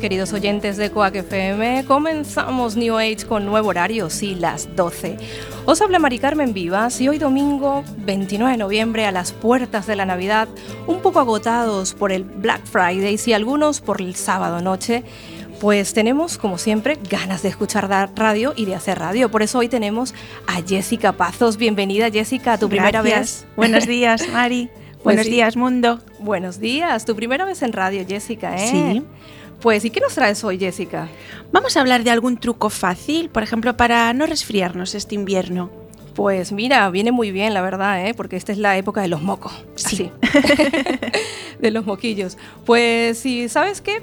Queridos oyentes de Coac FM. Comenzamos New Age con nuevo horario, sí, las 12. Os habla Mari Carmen Vivas y hoy domingo 29 de noviembre a las puertas de la Navidad, un poco agotados por el Black Friday y algunos por el sábado noche, pues tenemos, como siempre, ganas de escuchar radio y de hacer radio. Por eso hoy tenemos a Jessica Pazos. Bienvenida, Jessica, a tu primera vez. Buenos días, Mari. Pues Buenos días, mundo. Buenos días. Tu primera vez en radio, Jessica, ¿eh? Sí. Pues, ¿y qué nos traes hoy, Jessica? Vamos a hablar de algún truco fácil, por ejemplo, para no resfriarnos este invierno. Pues mira, viene muy bien, la verdad, ¿eh? porque esta es la época de los mocos. Sí. de los moquillos. Pues sí, ¿sabes qué?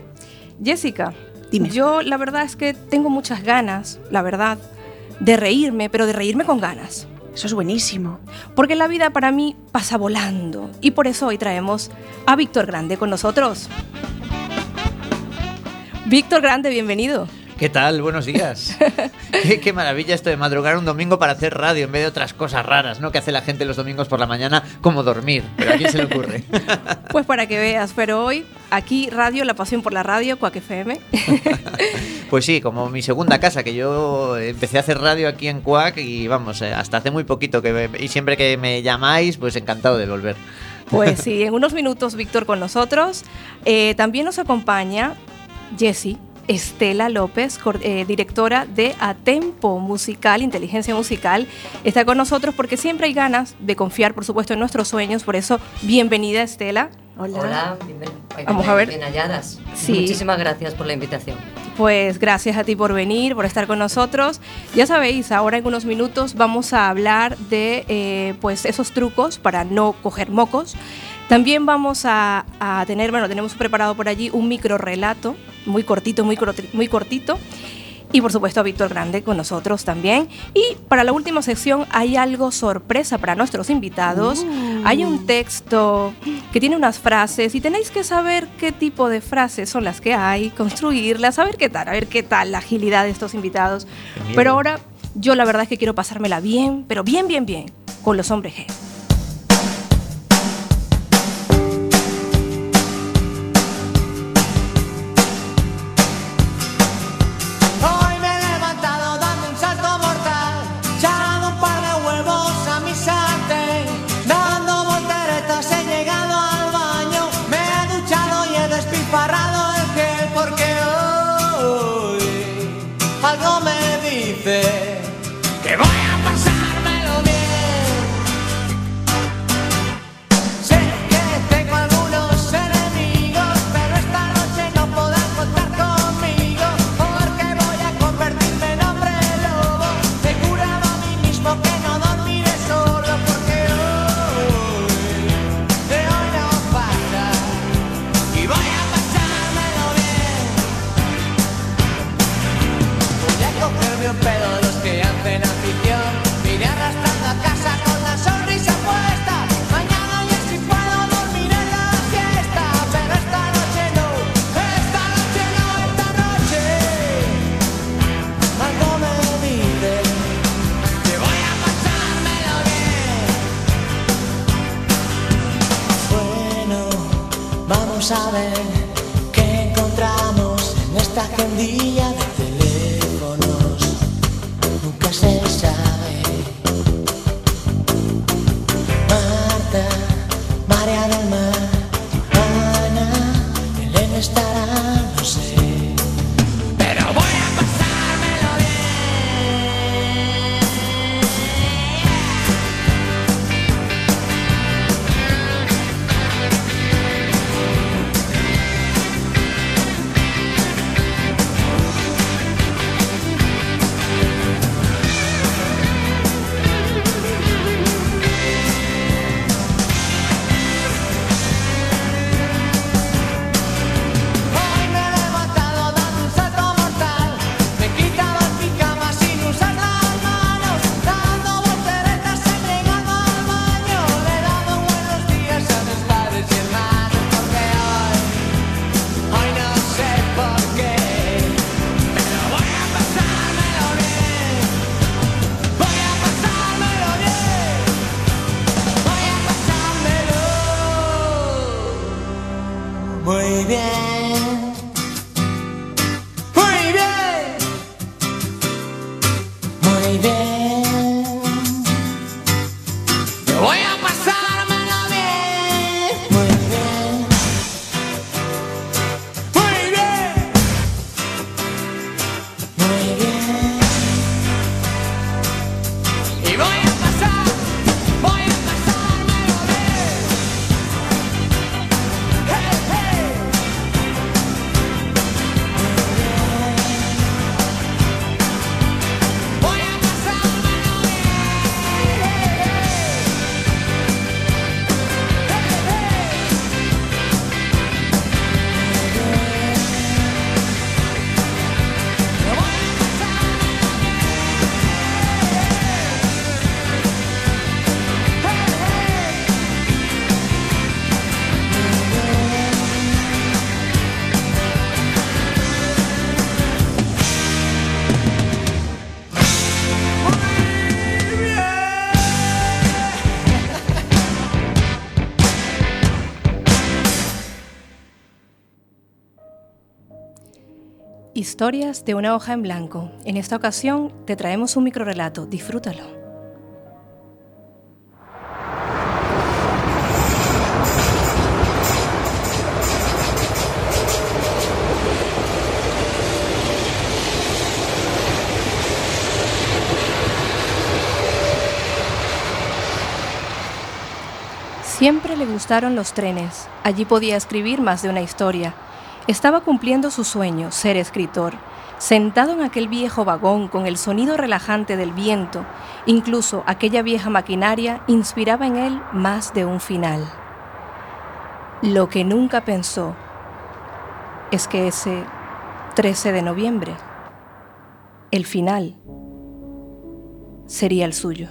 Jessica, Dime. yo la verdad es que tengo muchas ganas, la verdad, de reírme, pero de reírme con ganas. Eso es buenísimo. Porque la vida para mí pasa volando. Y por eso hoy traemos a Víctor Grande con nosotros. Víctor Grande, bienvenido. ¿Qué tal? Buenos días. qué, maravilla esto de madrugar un domingo para hacer radio en vez de otras cosas raras, ¿no? Que hace la gente los domingos por la mañana, como dormir. Pero a quién se le ocurre. pues para que veas, pero hoy aquí radio, la pasión por la radio, Cuac FM. pues sí, como mi segunda casa, que yo empecé a hacer radio aquí en Cuac y vamos, eh, hasta hace muy poquito que y siempre que me llamáis, pues encantado de volver. Pues sí, en unos minutos Víctor con nosotros. Eh, también nos acompaña Jessie Estela López, eh, directora de Atempo Musical, Inteligencia Musical, está con nosotros porque siempre hay ganas de confiar, por supuesto, en nuestros sueños. Por eso, bienvenida, Estela. Hola. Hola, Vamos a ver. Bien halladas. Muchísimas gracias por la invitación. Pues gracias a ti por venir, por estar con nosotros. Ya sabéis, ahora en unos minutos vamos a hablar de eh, pues esos trucos para no coger mocos. También vamos a, tener, bueno, tenemos preparado por allí un micro relato, muy cortito, muy, muy cortito. Y por supuesto a Víctor Grande con nosotros también. Y para la última sección hay algo sorpresa para nuestros invitados. Uh. Hay un texto que tiene unas frases y tenéis que saber qué tipo de frases son las que hay, construirlas, a ver qué tal, a ver qué tal la agilidad de estos invitados. Pero ahora yo la verdad es que quiero pasármela bien, pero bien, bien, bien, con los hombres G. Historias de una hoja en blanco. En esta ocasión te traemos un microrelato. Disfrútalo. Siempre le gustaron los trenes. Allí podía escribir más de una historia. Estaba cumpliendo su sueño, ser escritor. Sentado en aquel viejo vagón con el sonido relajante del viento, incluso aquella vieja maquinaria inspiraba en él más de un final. Lo que nunca pensó es que ese 13 de noviembre, el final, sería el suyo.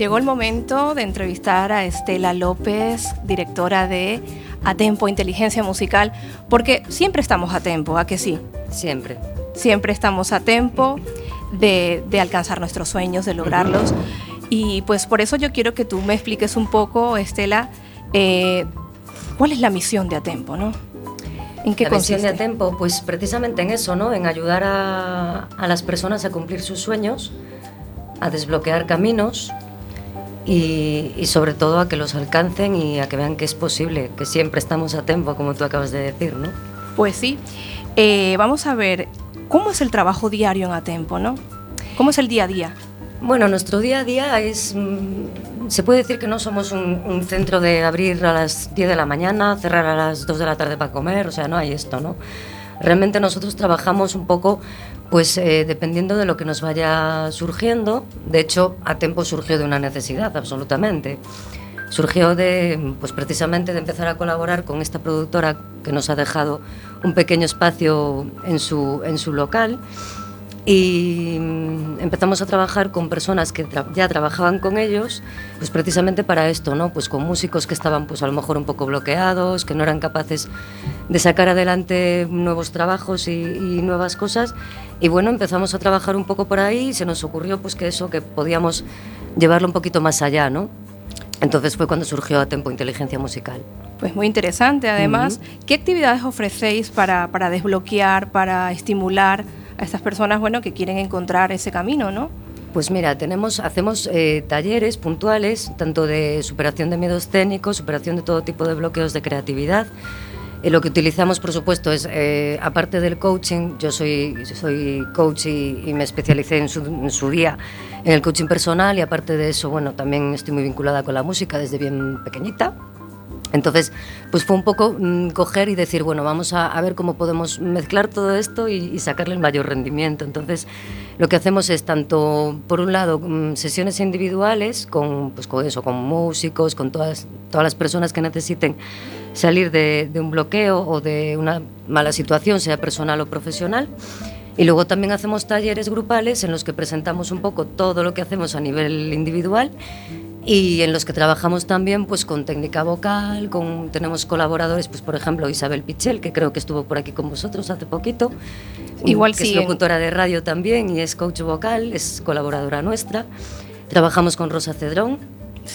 Llegó el momento de entrevistar a Estela López, directora de Atempo Inteligencia Musical, porque siempre estamos a tiempo, ¿a que sí? Siempre. Siempre estamos a tiempo de, alcanzar nuestros sueños, de lograrlos. Y pues por eso yo quiero que tú me expliques un poco, Estela, eh, cuál es la misión de Atempo, ¿no? ¿En qué la misión de Atempo, pues precisamente en eso, ¿no? En ayudar a, a las personas a cumplir sus sueños a desbloquear caminos y, sobre todo a que los alcancen y a que vean que es posible, que siempre estamos a tiempo, como tú acabas de decir, ¿no? Pues sí. Eh, vamos a ver, ¿cómo es el trabajo diario en Atempo, no? ¿Cómo es el día a día? Bueno, nuestro día a día es... Mm, se puede decir que no somos un, un, centro de abrir a las 10 de la mañana, cerrar a las 2 de la tarde para comer, o sea, no hay esto, ¿no? Realmente nosotros trabajamos un poco pues eh, dependiendo de lo que nos vaya surgiendo, de hecho, a tiempo surgió de una necesidad, absolutamente. Surgió de, pues precisamente de empezar a colaborar con esta productora que nos ha dejado un pequeño espacio en su, en su local y mm, empezamos a trabajar con personas que ya trabajaban con ellos, pues precisamente para esto, ¿no? Pues con músicos que estaban pues a lo mejor un poco bloqueados, que no eran capaces de sacar adelante nuevos trabajos y, nuevas cosas. Y bueno, empezamos a trabajar un poco por ahí y se nos ocurrió pues que eso, que podíamos llevarlo un poquito más allá, ¿no? Entonces fue cuando surgió a Tempo Inteligencia Musical. Pues muy interesante, además. ¿Qué actividades ofrecéis para, para desbloquear, para estimular a estas personas bueno, que quieren encontrar ese camino, ¿no? Pues mira, tenemos, hacemos eh, talleres puntuales, tanto de superación de miedos técnicos, superación de todo tipo de bloqueos de creatividad. Eh, lo que utilizamos, por supuesto, es, eh, aparte del coaching, yo soy, soy coach y, me especialicé en su, en su, día en el coaching personal y aparte de eso, bueno, también estoy muy vinculada con la música desde bien pequeñita. Entonces, pues fue un poco mm, coger y decir, bueno, vamos a, ver cómo podemos mezclar todo esto y, sacarle el mayor rendimiento. Entonces, lo que hacemos es tanto, por un lado, mm, sesiones individuales con, pues, con eso, con músicos, con todas, todas las personas que necesiten salir de, de un bloqueo o de una mala situación, sea personal o profesional. Y luego también hacemos talleres grupales en los que presentamos un poco todo lo que hacemos a nivel individual y en los que trabajamos también pues con técnica vocal, con, tenemos colaboradores, pues por ejemplo Isabel Pichel, que creo que estuvo por aquí con vosotros hace poquito, Igual que sí, es locutora de radio también y es coach vocal, es colaboradora nuestra. Trabajamos con Rosa Cedrón,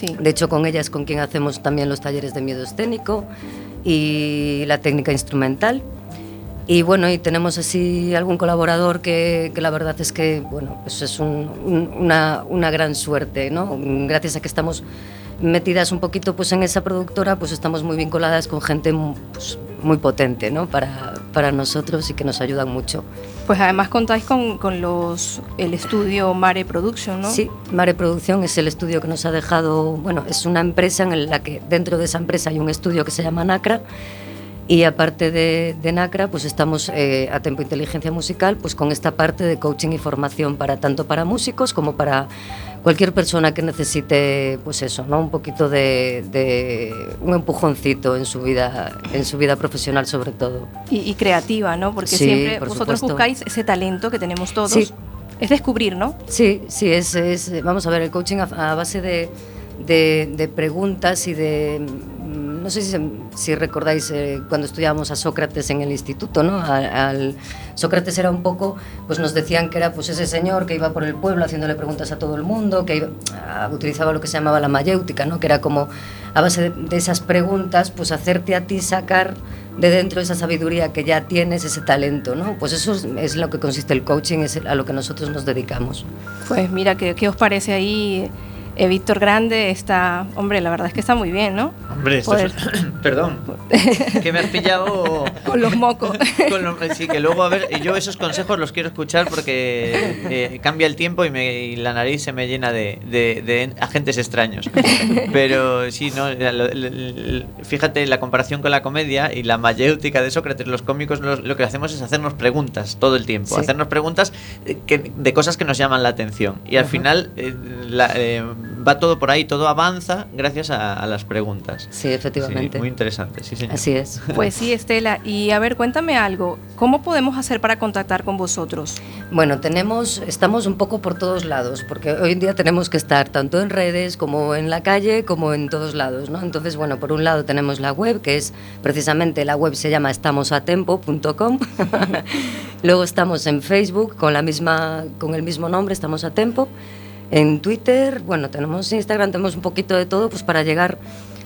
de hecho con ella con quien hacemos también los talleres de miedo escénico y la técnica instrumental. Y bueno, y tenemos así algún colaborador que, que la verdad es que, bueno, pues es un, una, una, gran suerte, ¿no? Gracias a que estamos metidas un poquito pues en esa productora, pues estamos muy vinculadas con gente pues, muy potente, ¿no? Para, para nosotros y que nos ayudan mucho. Pues además contáis con, con los, el estudio Mare Production, ¿no? Sí, Mare Producción es el estudio que nos ha dejado, bueno, es una empresa en la que dentro de esa empresa hay un estudio que se llama Nacra y aparte de, de Nacra, pues estamos eh, a Tempo Inteligencia Musical, pues con esta parte de coaching y formación para tanto para músicos como para cualquier persona que necesite, pues eso, ¿no? Un poquito de, de un empujoncito en su vida, en su vida profesional sobre todo. Y, y creativa, ¿no? Porque Sí, siempre por vosotros supuesto. buscáis ese talento que tenemos todos. Sí. Es descubrir, ¿no? Sí, sí, es, es- vamos a ver, el coaching a, a base de, de- de preguntas y de, no sé si, recordáis eh, cuando estudiábamos a Sócrates en el instituto, ¿no? Al, Sócrates era un poco, pues nos decían que era pues ese señor que iba por el pueblo haciéndole preguntas a todo el mundo, que iba- ah, utilizaba lo que se llamaba la mayéutica, ¿no? Que era como a base de, esas preguntas, pues hacerte a ti sacar de dentro esa sabiduría que ya tienes, ese talento, ¿no? Pues eso es, lo que consiste el coaching, es a lo que nosotros nos dedicamos. Pues mira, ¿qué, qué os parece ahí? Eh, Víctor Grande está, hombre, la verdad es que está muy bien, ¿no? Hombre, esto es- Perdón, que me has pillado... Con los mocos. Con lo- sí, que luego, a ver, yo esos consejos los quiero escuchar porque eh, cambia el tiempo y, me, y la nariz se me llena de, de- de agentes extraños. Pero sí, no, la- fíjate la comparación con la comedia y la mayéutica de Sócrates, los cómicos lo, lo que hacemos es hacernos preguntas todo el tiempo, Sí. hacernos preguntas eh, que- de cosas que nos llaman la atención. Y al Ajá. final eh, la- va todo por ahí, todo avanza gracias a, a las preguntas. Sí, efectivamente. Sí, muy interesante, sí, señor. Así es. Pues sí, Estela. Y a ver, cuéntame algo. ¿Cómo podemos hacer para contactar con vosotros? Bueno, tenemos, estamos un poco por todos lados, porque hoy en día tenemos que estar tanto en redes como en la calle, como en todos lados, ¿no? Entonces, bueno, por un lado tenemos la web, que es precisamente la web se llama estamosatempo.com. Luego estamos en Facebook con la misma, con el mismo nombre, estamos a tempo. En Twitter, bueno, tenemos Instagram, tenemos un poquito de todo, pues para llegar.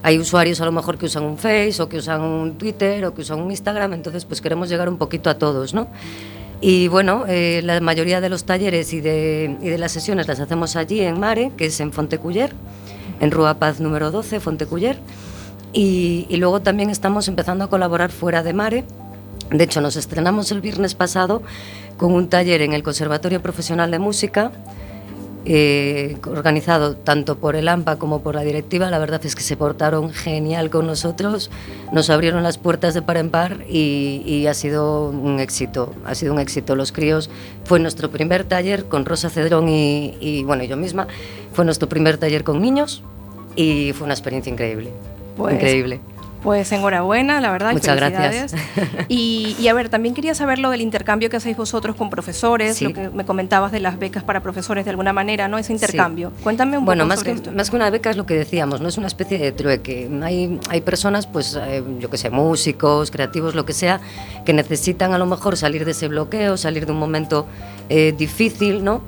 Hay usuarios a lo mejor que usan un Face o que usan un Twitter o que usan un Instagram, entonces pues queremos llegar un poquito a todos, ¿no? Y bueno, eh, la mayoría de los talleres y de, y de las sesiones las hacemos allí en Mare, que es en Fonteculler, en Rúa Paz número 12, Fonteculler. Y, y luego también estamos empezando a colaborar fuera de Mare. De hecho, nos estrenamos el viernes pasado con un taller en el Conservatorio Profesional de Música, eh, organizado tanto por el AMPA como por la directiva. La verdad es que se portaron genial con nosotros, nos abrieron las puertas de par en par y, y ha sido un éxito. Ha sido un éxito. Los críos fue nuestro primer taller con Rosa Cedrón y, y, bueno, yo misma. Fue nuestro primer taller con niños y fue una experiencia increíble. Pues, increíble. Pues enhorabuena, la verdad. Muchas felicidades. gracias. Y, y a ver, también quería saber lo del intercambio que hacéis vosotros con profesores, Sí. lo que me comentabas de las becas para profesores de alguna manera, ¿no? Ese intercambio. Cuéntame un bueno, poco más sobre que, esto. más que una beca es lo que decíamos, no es una especie de trueque. Hay, hay personas, pues, eh, yo que sé, músicos, creativos, lo que sea, que necesitan a lo mejor salir de ese bloqueo, salir de un momento eh, difícil, ¿no?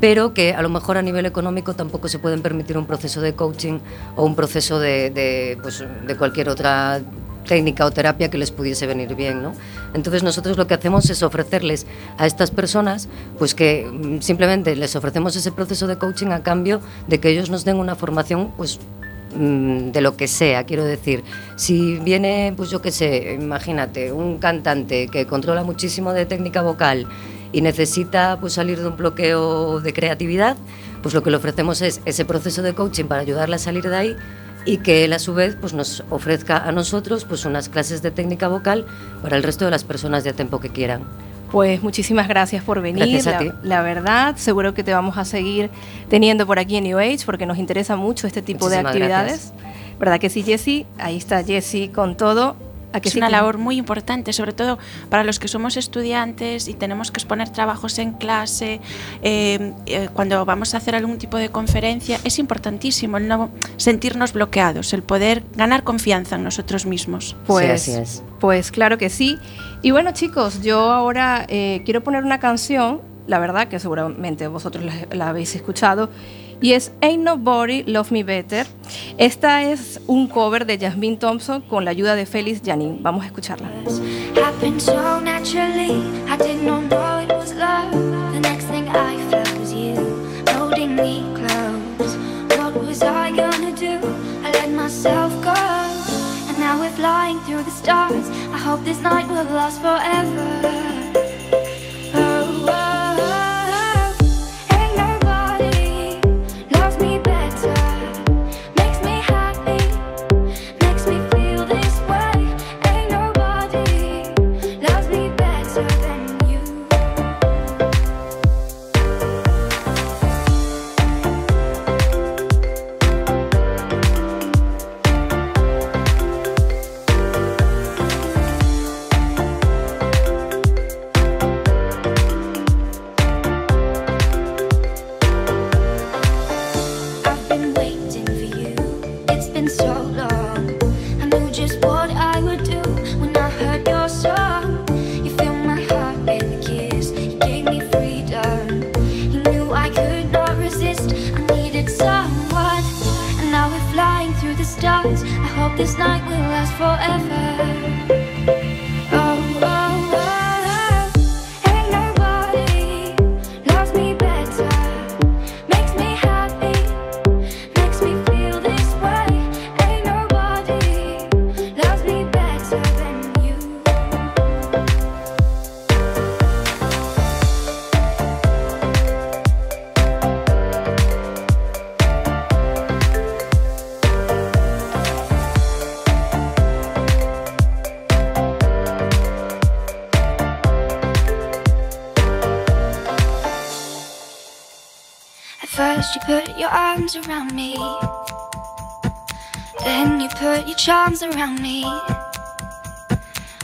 Pero que a lo mejor a nivel económico tampoco se pueden permitir un proceso de coaching o un proceso de, de, pues, de cualquier otra técnica o terapia que les pudiese venir bien, ¿no? Entonces nosotros lo que hacemos es ofrecerles a estas personas, pues que mm, simplemente les ofrecemos ese proceso de coaching a cambio de que ellos nos den una formación, pues mm, de lo que sea, quiero decir. Si viene, pues yo qué sé, imagínate, un cantante que controla muchísimo de técnica vocal y necesita pues salir de un bloqueo de creatividad, pues lo que le ofrecemos es ese proceso de coaching para ayudarle a salir de ahí y que él a su vez pues nos ofrezca a nosotros pues unas clases de técnica vocal para el resto de las personas de a tiempo que quieran. Pues muchísimas gracias por venir. Gracias a la, ti. la verdad, seguro que te vamos a seguir teniendo por aquí en New Age porque nos interesa mucho este tipo Muchísimas de actividades. ¿Verdad que sí, Jessie? Ahí está Jessie con todo. ¿A que Es sí una que- labor muy importante, sobre todo para los que somos estudiantes y tenemos que exponer trabajos en clase. eh, eh, cuando vamos a hacer algún tipo de conferencia, es importantísimo el no sentirnos bloqueados, el poder ganar confianza en nosotros mismos. Pues, Sí, así es. pues claro que sí. Y bueno, chicos, yo ahora eh, quiero poner una canción, la verdad que seguramente vosotros la, la habéis escuchado, y es Ain't Nobody Love Me Better. Esta es un cover de Jasmine Thompson con la ayuda de Félix Janin. Vamos a escucharla. Now we're flying through the stars. I hope this night will last forever. Put your arms around me. Then you put your charms around me.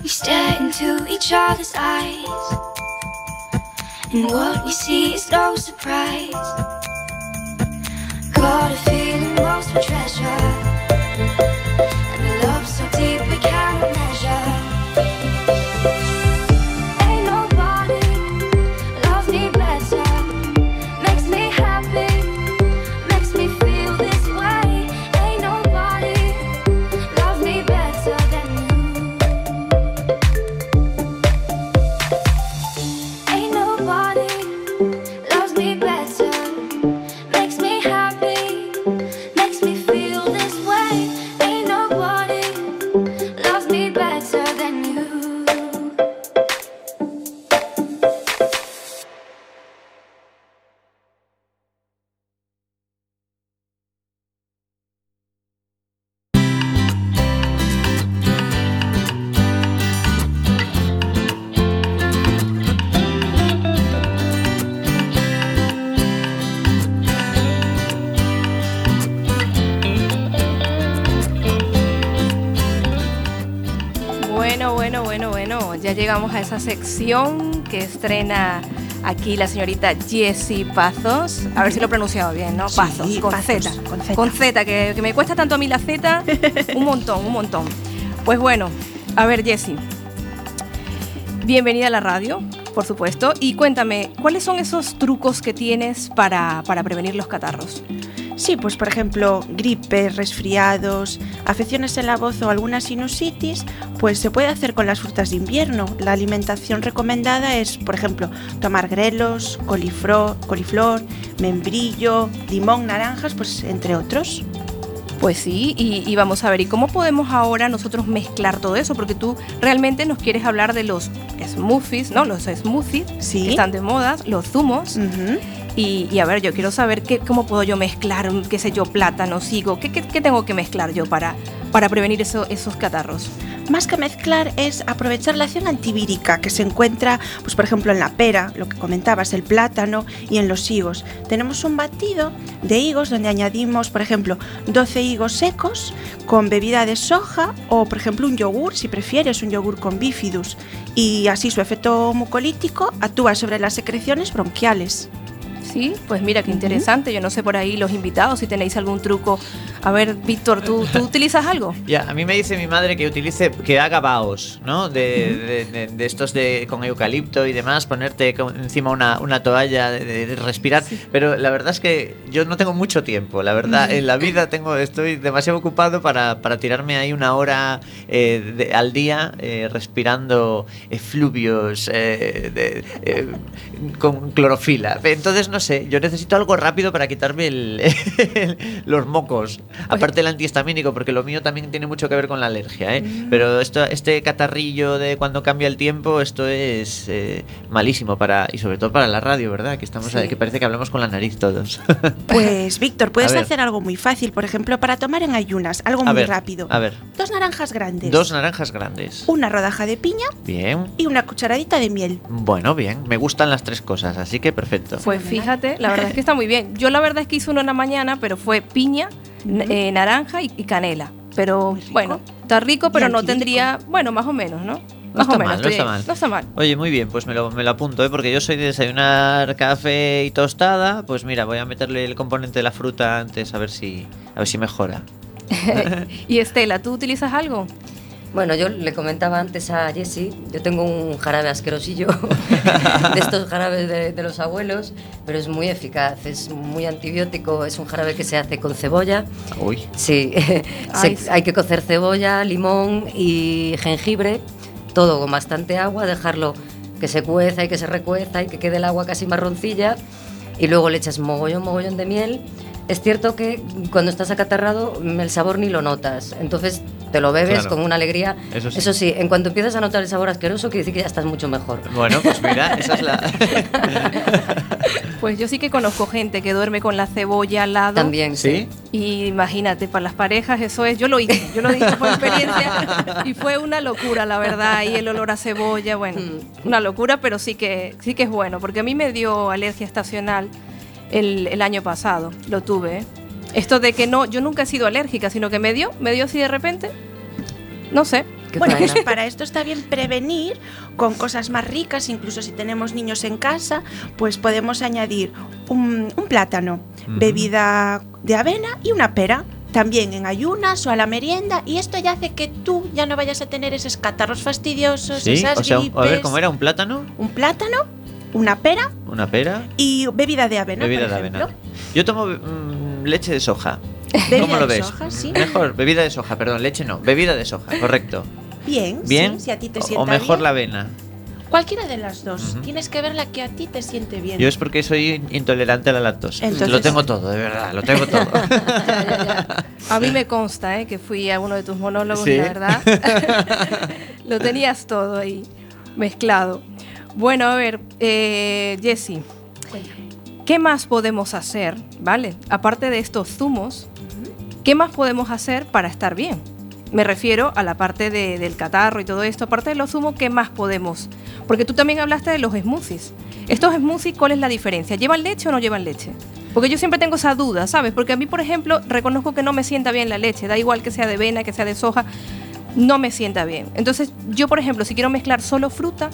We stare into each other's eyes. And what we see is no surprise. Got a feeling most we Ya llegamos a esa sección que estrena aquí la señorita Jessie Pazos. A ver si lo he pronunciado bien, ¿no? Sí, Pazos, con Pazos, Z. con Z. Con Z, que, que me cuesta tanto a mí la Z. un montón, un montón. Pues bueno, a ver, Jessie. Bienvenida a la radio, por supuesto. Y cuéntame, ¿cuáles son esos trucos que tienes para, para prevenir los catarros? Sí, pues por ejemplo, gripes, resfriados, afecciones en la voz o alguna sinusitis, pues se puede hacer con las frutas de invierno. La alimentación recomendada es, por ejemplo, tomar grelos, coliflor, coliflor membrillo, limón, naranjas, pues entre otros. Pues sí, y, y vamos a ver, ¿y cómo podemos ahora nosotros mezclar todo eso? Porque tú realmente nos quieres hablar de los smoothies, ¿no? Los smoothies Sí. que están de moda, los zumos. Y, y a ver, yo quiero saber qué, cómo puedo yo mezclar, qué sé yo, plátano, sigo, qué, qué, tengo que mezclar yo para, para prevenir eso- esos catarros. Más que mezclar es aprovechar la acción antivírica que se encuentra, pues por ejemplo en la pera, lo que comentabas, el plátano y en los higos. Tenemos un batido de higos donde añadimos, por ejemplo, 12 higos secos con bebida de soja o por ejemplo un yogur, si prefieres, un yogur con bifidus. Y así su efecto mucolítico actúa sobre las secreciones bronquiales. Sí, pues mira qué interesante. Yo no sé por ahí los invitados si tenéis algún truco. A ver, Víctor, ¿tú, ¿tú utilizas algo? Ya, a mí me dice mi madre que utilice, que haga baos, ¿no? De, de- de- de estos de con eucalipto y demás, ponerte con- encima una, una toalla, de, respirar. Pero la verdad es que yo no tengo mucho tiempo, la verdad. En la vida tengo, estoy demasiado ocupado para, para tirarme ahí una hora eh, de- al día eh, respirando efluvios eh, de- eh, con clorofila. Entonces, no sé, yo necesito algo rápido para quitarme el- los mocos. Aparte el antihistamínico, porque lo mío también tiene mucho que ver con la alergia, ¿eh? Mm. Pero esto, este catarrillo de cuando cambia el tiempo, esto es eh, malísimo para y sobre todo para la radio, ¿verdad? Que estamos Sí. que parece que hablamos con la nariz todos. Pues, Víctor, puedes hacer algo muy fácil, por ejemplo, para tomar en ayunas, algo A muy ver, rápido. a ver. Dos naranjas grandes, Dos naranjas grandes. una rodaja de piña Bien. y una cucharadita de miel. Bueno, bien. Me gustan las tres cosas, así que perfecto. Pues fíjate, la verdad es que está muy bien. Yo la verdad es que hice uno en la mañana, pero fue piña, eh, naranja y, y canela. Pero bueno, está rico, pero no tendría, bueno, más o menos, ¿no? No más está o menos. mal, no está mal. No está mal. Oye, muy bien, pues me lo, me lo apunto, ¿eh? porque yo soy de desayunar café y tostada. Pues mira, voy a meterle el componente de la fruta antes a ver si, a ver si mejora. y Estela, ¿tú utilizas algo? Bueno, yo le comentaba antes a Jessie, yo tengo un jarabe asquerosillo de estos jarabes de, de los abuelos, pero es muy eficaz, es muy antibiótico, es un jarabe que se hace con cebolla. Uy, Sí, Ay, se- sí. hay que cocer cebolla, limón y jengibre, todo con bastante agua, dejarlo que se cueza y que se recueza y que quede el agua casi marroncilla y luego le echas mogollón, mogollón de miel. Es cierto que cuando estás acatarrado el sabor ni lo notas, entonces te lo bebes Claro. con una alegría. Eso sí. en cuanto empiezas a notar el sabor asqueroso, quiere decir que ya estás mucho mejor. bueno, pues mira, esa es la. Pues yo sí que conozco gente que duerme con la cebolla al lado. También, ¿Sí? Y imagínate, para las parejas eso es, yo lo hice, yo lo hice por experiencia y fue una locura, la verdad, y el olor a cebolla, bueno, Mm. una locura, pero sí que, sí que es bueno, porque a mí me dio alergia estacional el, el año pasado, lo tuve. ¿eh? Esto de que no, yo nunca he sido alérgica, sino que me dio, me dio así de repente, no sé. Bueno, pues para esto está bien prevenir con cosas más ricas, incluso si tenemos niños en casa, pues podemos añadir un, un plátano, bebida de avena y una pera. También en ayunas o a la merienda, y esto ya hace que tú ya no vayas a tener esos catarros fastidiosos, Sí, esas o sea, gripes. a ver, ¿cómo era? ¿Un plátano? Un plátano, una pera ¿Una pera? y bebida de avena. bebida por de ejemplo. avena. Yo tomo mm, leche de soja. Bebida ¿Cómo lo de ves? soja, sí. Mejor, bebida de soja, perdón, leche no, bebida de soja, correcto. Bien, ¿Bien? sí, si a ti te O- sienta o mejor bien. la avena. Cualquiera de las dos. Tienes que ver la que a ti te siente bien. Yo es porque soy intolerante a la lactosa. Entonces- Lo tengo todo, de verdad, lo tengo todo. A mí me consta ¿eh? que fui a uno de tus monólogos, ¿Sí? la verdad. Lo tenías todo ahí, mezclado. Bueno, a ver, eh, Jessy, ¿qué más podemos hacer, vale? Aparte de estos zumos, ¿qué más podemos hacer para estar bien? Me refiero a la parte de- del catarro y todo esto. Aparte de los zumos, ¿qué más podemos? Porque tú también hablaste de los smoothies. Estos smoothies, ¿cuál es la diferencia? ¿Llevan leche o no llevan leche? Porque yo siempre tengo esa duda, ¿sabes? Porque a mí, por ejemplo, reconozco que no me sienta bien la leche. Da igual que sea de avena, que sea de soja, no me sienta bien. Entonces, yo, por ejemplo, si quiero mezclar solo fruta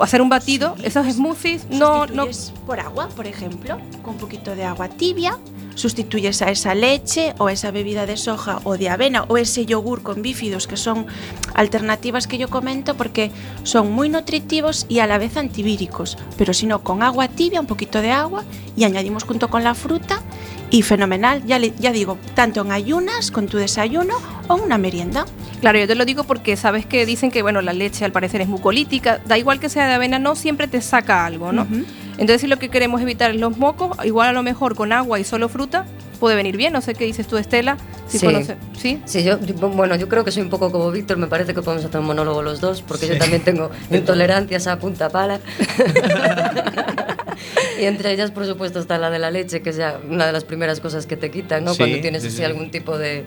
hacer un batido, esos smoothies no, no, por agua, por ejemplo, con un poquito de agua tibia, sustituyes a esa leche o esa bebida de soja o de avena o ese yogur con bífidos, que son alternativas que yo comento porque son muy nutritivos y a la vez antivíricos. Pero si no, con agua tibia, un poquito de agua y añadimos junto con la fruta y fenomenal, ya, le- ya digo, tanto en ayunas, con tu desayuno o una merienda. Claro, yo te lo digo porque sabes que dicen que bueno, la leche al parecer es mucolítica, da igual que sea de avena, no siempre te saca algo, ¿no? Ujú. Entonces si lo que queremos evitar es los mocos, igual a lo mejor con agua y solo fruta puede venir bien, no sé qué dices tú Estela, si Sí. conoce- ¿sí? Sí, yo, yo- bueno, yo creo que soy un poco como Víctor, me parece que podemos hacer un monólogo los dos, porque yo también tengo intolerancias a punta pala. y entre ellas, por supuesto, está la de la leche, que es ya una de las primeras cosas que te quitan, ¿no? Sí, Cuando tienes sí, así sí. algún tipo de,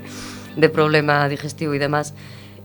de problema digestivo y demás.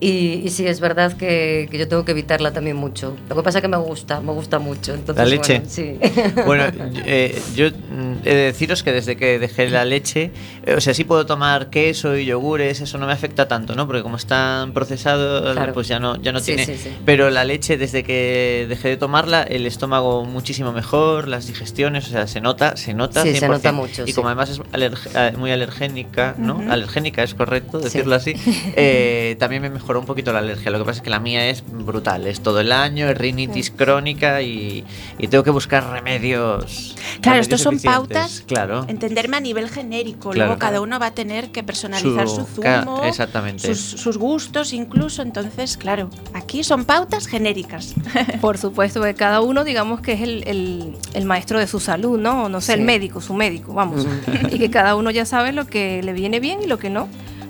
Y, y sí, es verdad que, que yo tengo que evitarla también mucho. Lo que pasa es que me gusta, me gusta mucho. Entonces, ¿La leche? bueno, sí. Bueno, eh, yo mm, he de deciros que desde que dejé la leche, eh, o sea, sí puedo tomar queso y yogures, eso no me afecta tanto, ¿no? Porque como están procesados, Claro. pues ya no, ya no Sí, tiene. sí. Pero la leche, desde que dejé de tomarla, el estómago muchísimo mejor, las digestiones, o sea, se nota, se nota. Sí, se 100%. nota mucho, Y como además es alerg- eh, muy alergénica, ¿no? Ujú. Alergénica es correcto decirlo así. eh, también me mejoró un poquito la alergia. Lo que pasa es que la mía es brutal, es todo el año, es rinitis crónica y, y tengo que buscar remedios. Claro, estos son pautas, claro. entenderme a nivel genérico. Claro, Luego cada claro. uno va a tener que personalizar Su- su, zumo, exactamente. Sus, sus gustos incluso. Entonces, claro, aquí son pautas genéricas. Por supuesto, que cada uno, digamos que es el, el- el maestro de su salud, ¿no? No sé, el médico, su médico, vamos. y que cada uno ya sabe lo que le viene bien y lo que no.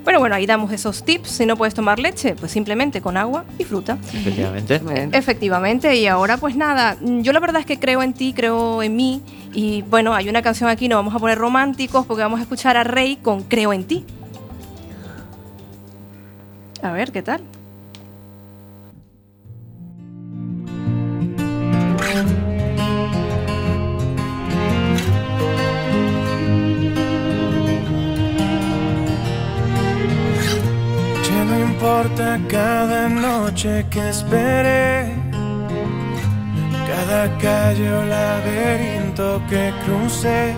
Pero bueno, ahí damos esos tips. Si no puedes tomar leche, pues simplemente con agua y fruta. Efectivamente. Bien. Efectivamente, y ahora pues nada, yo la verdad es que creo en ti, creo en mí, y bueno, hay una canción aquí, no vamos a poner románticos porque vamos a escuchar a Rey con Creo en ti. A ver, ¿qué tal? Importa cada noche que esperé, cada calle o laberinto que crucé,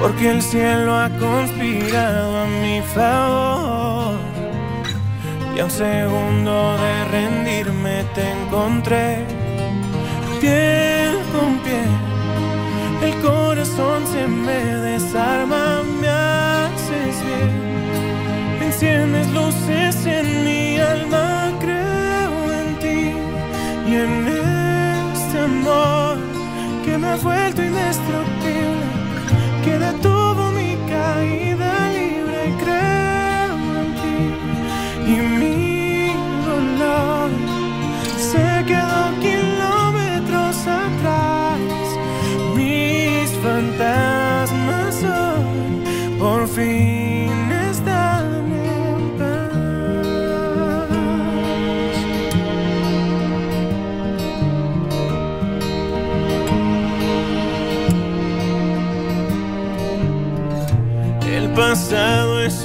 porque el cielo ha conspirado a mi favor. Y a un segundo de rendirme te encontré, piel con piel. El corazón se me desarma, me haces bien. Enciendes luces en mi alma, creo en ti y en este amor que me ha vuelto indestructible, que detuvo mi caída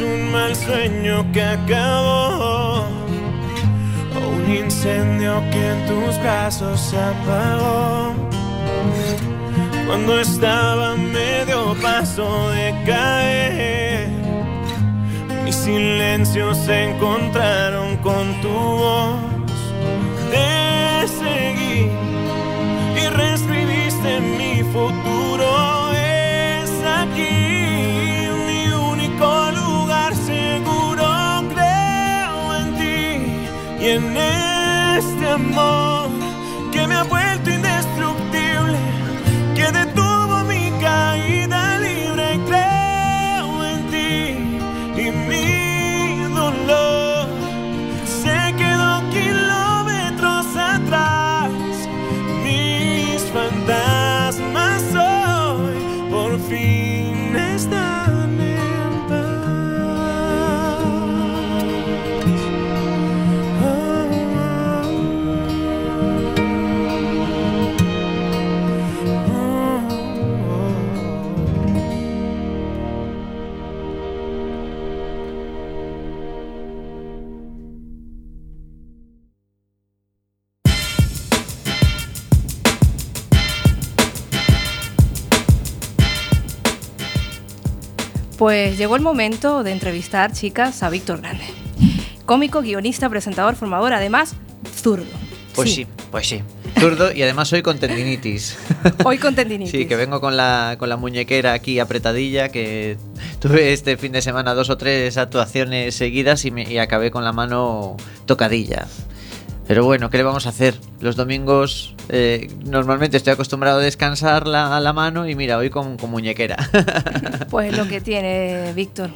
un mal sueño que acabó. O un incendio que en tus brazos se apagó. Cuando estaba medio paso de caer, mis silencios se encontraron con tu voz. En este Pues llegó el momento de entrevistar, chicas, a Víctor Grande. Cómico, guionista, presentador, formador, además, zurdo. Pues sí. pues sí. Zurdo y además hoy con tendinitis. Hoy con tendinitis. Sí, que vengo con la, con la muñequera aquí apretadilla, que tuve este fin de semana dos o tres actuaciones seguidas y, me, y acabé con la mano tocadilla. Pero bueno, ¿qué le vamos a hacer? Los domingos eh, normalmente estoy acostumbrado a descansar la, la mano y mira, hoy con, con muñequera. Pues lo que tiene Víctor.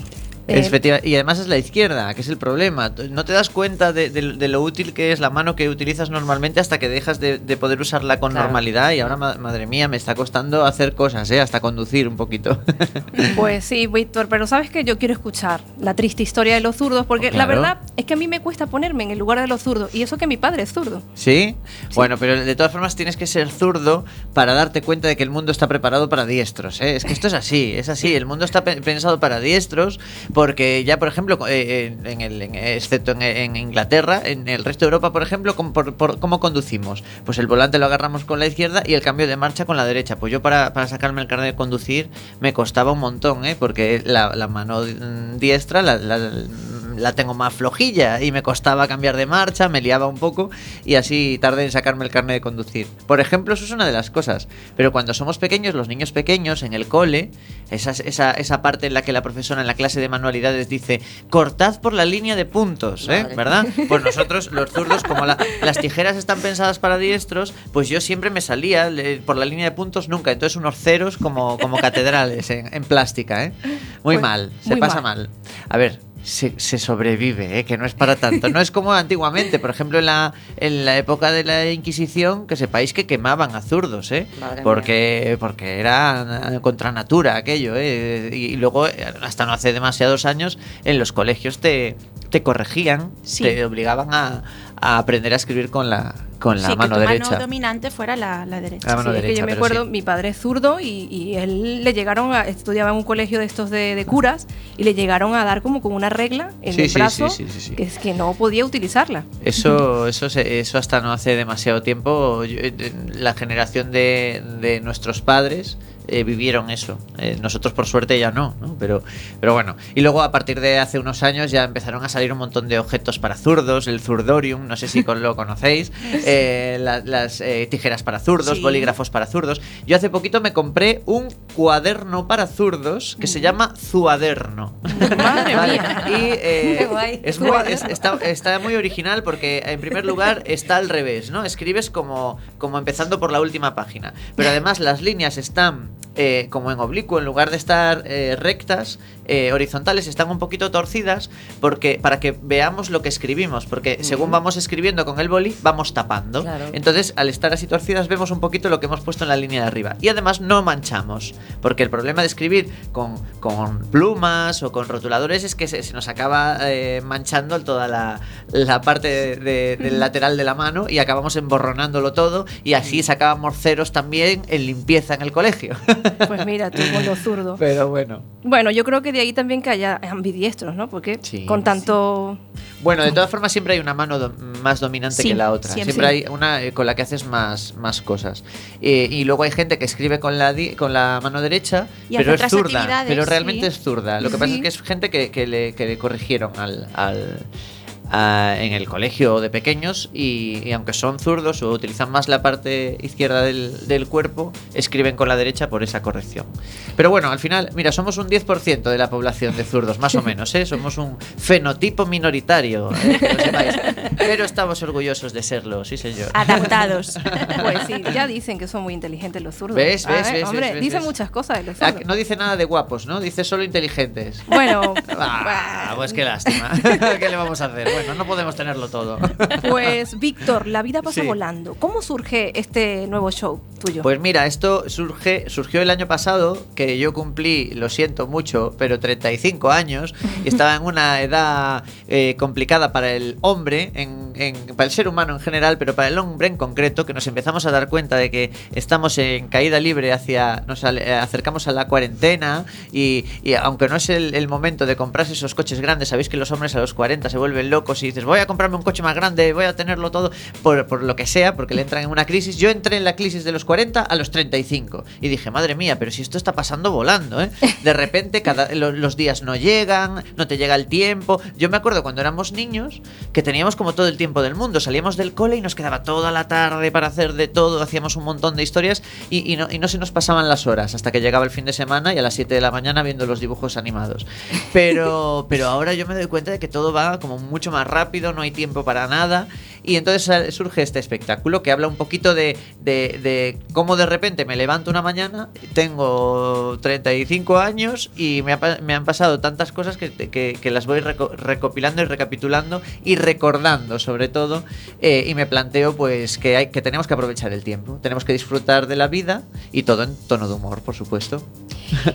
Eh, y además es la izquierda, que es el problema. No te das cuenta de, de- de lo útil que es la mano que utilizas normalmente hasta que dejas de, de poder usarla con Claro. normalidad. Y ahora, ma- madre mía, me está costando hacer cosas, ¿eh? hasta conducir un poquito. Pues sí, Víctor, pero sabes que yo quiero escuchar la triste historia de los zurdos, porque la verdad es que a mí me cuesta ponerme en el lugar de los zurdos, y eso que mi padre es zurdo. ¿Sí? Bueno, pero de todas formas tienes que ser zurdo para darte cuenta de que el mundo está preparado para diestros. ¿eh? Es que esto es así, es así. El mundo está pe- pensado para diestros porque ya, por ejemplo, eh, en, en el, en- excepto en, Inglaterra, en el resto de Europa, por ejemplo, ¿cómo, por- ¿cómo conducimos? Pues el volante lo agarramos con la izquierda y el cambio de marcha con la derecha. Pues yo para, para sacarme el carnet de conducir me costaba un montón, ¿eh? porque la, la mano mm, diestra la, la- la tengo más flojilla y me costaba cambiar de marcha, me liaba un poco y así tardé en sacarme el carnet de conducir. Por ejemplo, eso es una de las cosas. Pero cuando somos pequeños, los niños pequeños en el cole, esa, esa, esa parte en la que la profesora en la clase de manualidades dice, cortad por la línea de puntos, ¿eh? ¿verdad? Pues nosotros, los zurdos, como la- las tijeras están pensadas para diestros, pues yo siempre me salía por la línea de puntos nunca. Entonces unos ceros como, como catedrales en, en plástica, ¿eh? Muy Pues, mal, se pasa mal. mal. A ver, se, se sobrevive, ¿eh? que no es para tanto. No es como antiguamente, por ejemplo, en la, en la época de la Inquisición, que sepáis que quemaban a zurdos, ¿eh? Madre Porque, porque era eh, contra natura aquello, ¿eh? Y, luego, eh, hasta no hace demasiados años, en los colegios te, te corregían, Sí. te obligaban a, a aprender a escribir con la, con la sí, mano que tu derecha. mano dominante fuera la, la derecha. La mano Sí, es que derecha, yo me acuerdo, sí. mi padre es zurdo y, y él le llegaron a, estudiaba en un colegio de estos de, de curas y le llegaron a dar como con una regla en Sí, el sí, brazo sí, sí, sí, sí. que es que no podía utilizarla. Eso, eso, se- eso hasta no hace demasiado tiempo. yo- eh, la generación de, de nuestros padres eh, vivieron eso. Eh, nosotros por suerte ya no, ¿no? Pero, pero bueno. Y luego a partir de hace unos años ya empezaron a salir un montón de objetos para zurdos, el zurdorium, no sé si con- lo conocéis, eh, la- las tijeras para zurdos, Sí. bolígrafos para zurdos. Yo hace poquito me compré un cuaderno para zurdos que se llama Zuaderno. Madre Vale, mía. Y Qué guay. es muy, es- está, está muy original porque en primer lugar está al revés, ¿no? Escribes como, como empezando por la última página. Pero además las líneas están eh, como en oblicuo, en lugar de estar eh, rectas, eh, horizontales, están un poquito torcidas porque, para que veamos lo que escribimos. Porque según vamos escribiendo con el boli, vamos tapando. Claro. Entonces, al estar así torcidas, vemos un poquito lo que hemos puesto en la línea de arriba. Y además no manchamos. Porque el problema de escribir con, con plumas o con rotuladores es que se, se nos acaba eh, manchando toda la, la parte de- de- del lateral de la mano y acabamos emborronándolo todo. Y así sacábamos ceros también en limpieza en el colegio. Pues mira, tú con los zurdos. Pero bueno. Bueno, yo creo que de ahí también que haya ambidiestros, ¿no? Porque Sí, con tanto... Bueno, de todas formas siempre hay una mano do- más dominante Sí, que la otra. siempre. Siempre, hay una eh, con la que haces más, más cosas. Eh, y luego hay gente que escribe con la, di- con la mano derecha, Y pero es zurda. Pero realmente es zurda. Lo que pasa es que es gente que, que le, que le corrigieron al... al- a- en el colegio de pequeños y, y aunque son zurdos o utilizan más la parte izquierda del, del cuerpo, escriben con la derecha por esa corrección. Pero bueno, al final, mira, somos un 10% de la población de zurdos, más o menos, ¿eh? Somos un fenotipo minoritario, ¿eh? que lo sepáis. Pero estamos orgullosos de serlo, sí señor. Adaptados. Pues sí, ya dicen que son muy inteligentes los zurdos. ¿Ves, A ves, ver, ves, Hombre, ves, ves. muchas cosas de los Ah, zurdos. que no dice nada de guapos, ¿no? Dice solo inteligentes. Bueno, Ah, pues qué lástima. ¿Qué le vamos a hacer? Bueno, no podemos tenerlo todo. pues Víctor, la vida pasa Sí. volando. ¿Cómo surge este nuevo show tuyo? Pues mira, esto surge, surgió el año pasado, que yo cumplí, lo siento mucho, pero 35 años, y estaba en una edad eh, complicada para el hombre, en, en- para el ser humano en general, pero para el hombre en concreto, que nos empezamos a dar cuenta de que estamos en caída libre hacia, nos eh, acercamos a la cuarentena, y, y aunque no es el, el momento de comprarse esos coches grandes, sabéis que los hombres a los 40 se vuelven locos y dices, voy a comprarme un coche más grande, voy a tenerlo todo, por, por lo que sea, porque le entran en una crisis. Yo entré en la crisis de los 40 a los 35 y dije, madre mía, pero si esto está pasando volando, ¿eh? De repente cada, lo- los días no llegan, no te llega el tiempo. Yo me acuerdo cuando éramos niños que teníamos como todo el tiempo del mundo, salíamos del cole y nos quedaba toda la tarde para hacer de todo, hacíamos un montón de historias y, y no, y no se nos pasaban las horas hasta que llegaba el fin de semana y a las 7 de la mañana viendo los dibujos animados. Pero, pero ahora yo me doy cuenta de que todo va como mucho más rápido, no hay tiempo para nada. Y entonces surge este espectáculo que habla un poquito de, de, de cómo de repente me levanto una mañana, tengo 35 años y me, me han pasado tantas cosas que, que- las voy reco- recopilando y recapitulando y recordando sobre todo. eh, y me planteo pues que, hay, que tenemos que aprovechar el tiempo, tenemos que disfrutar de la vida y todo en tono de humor, por supuesto.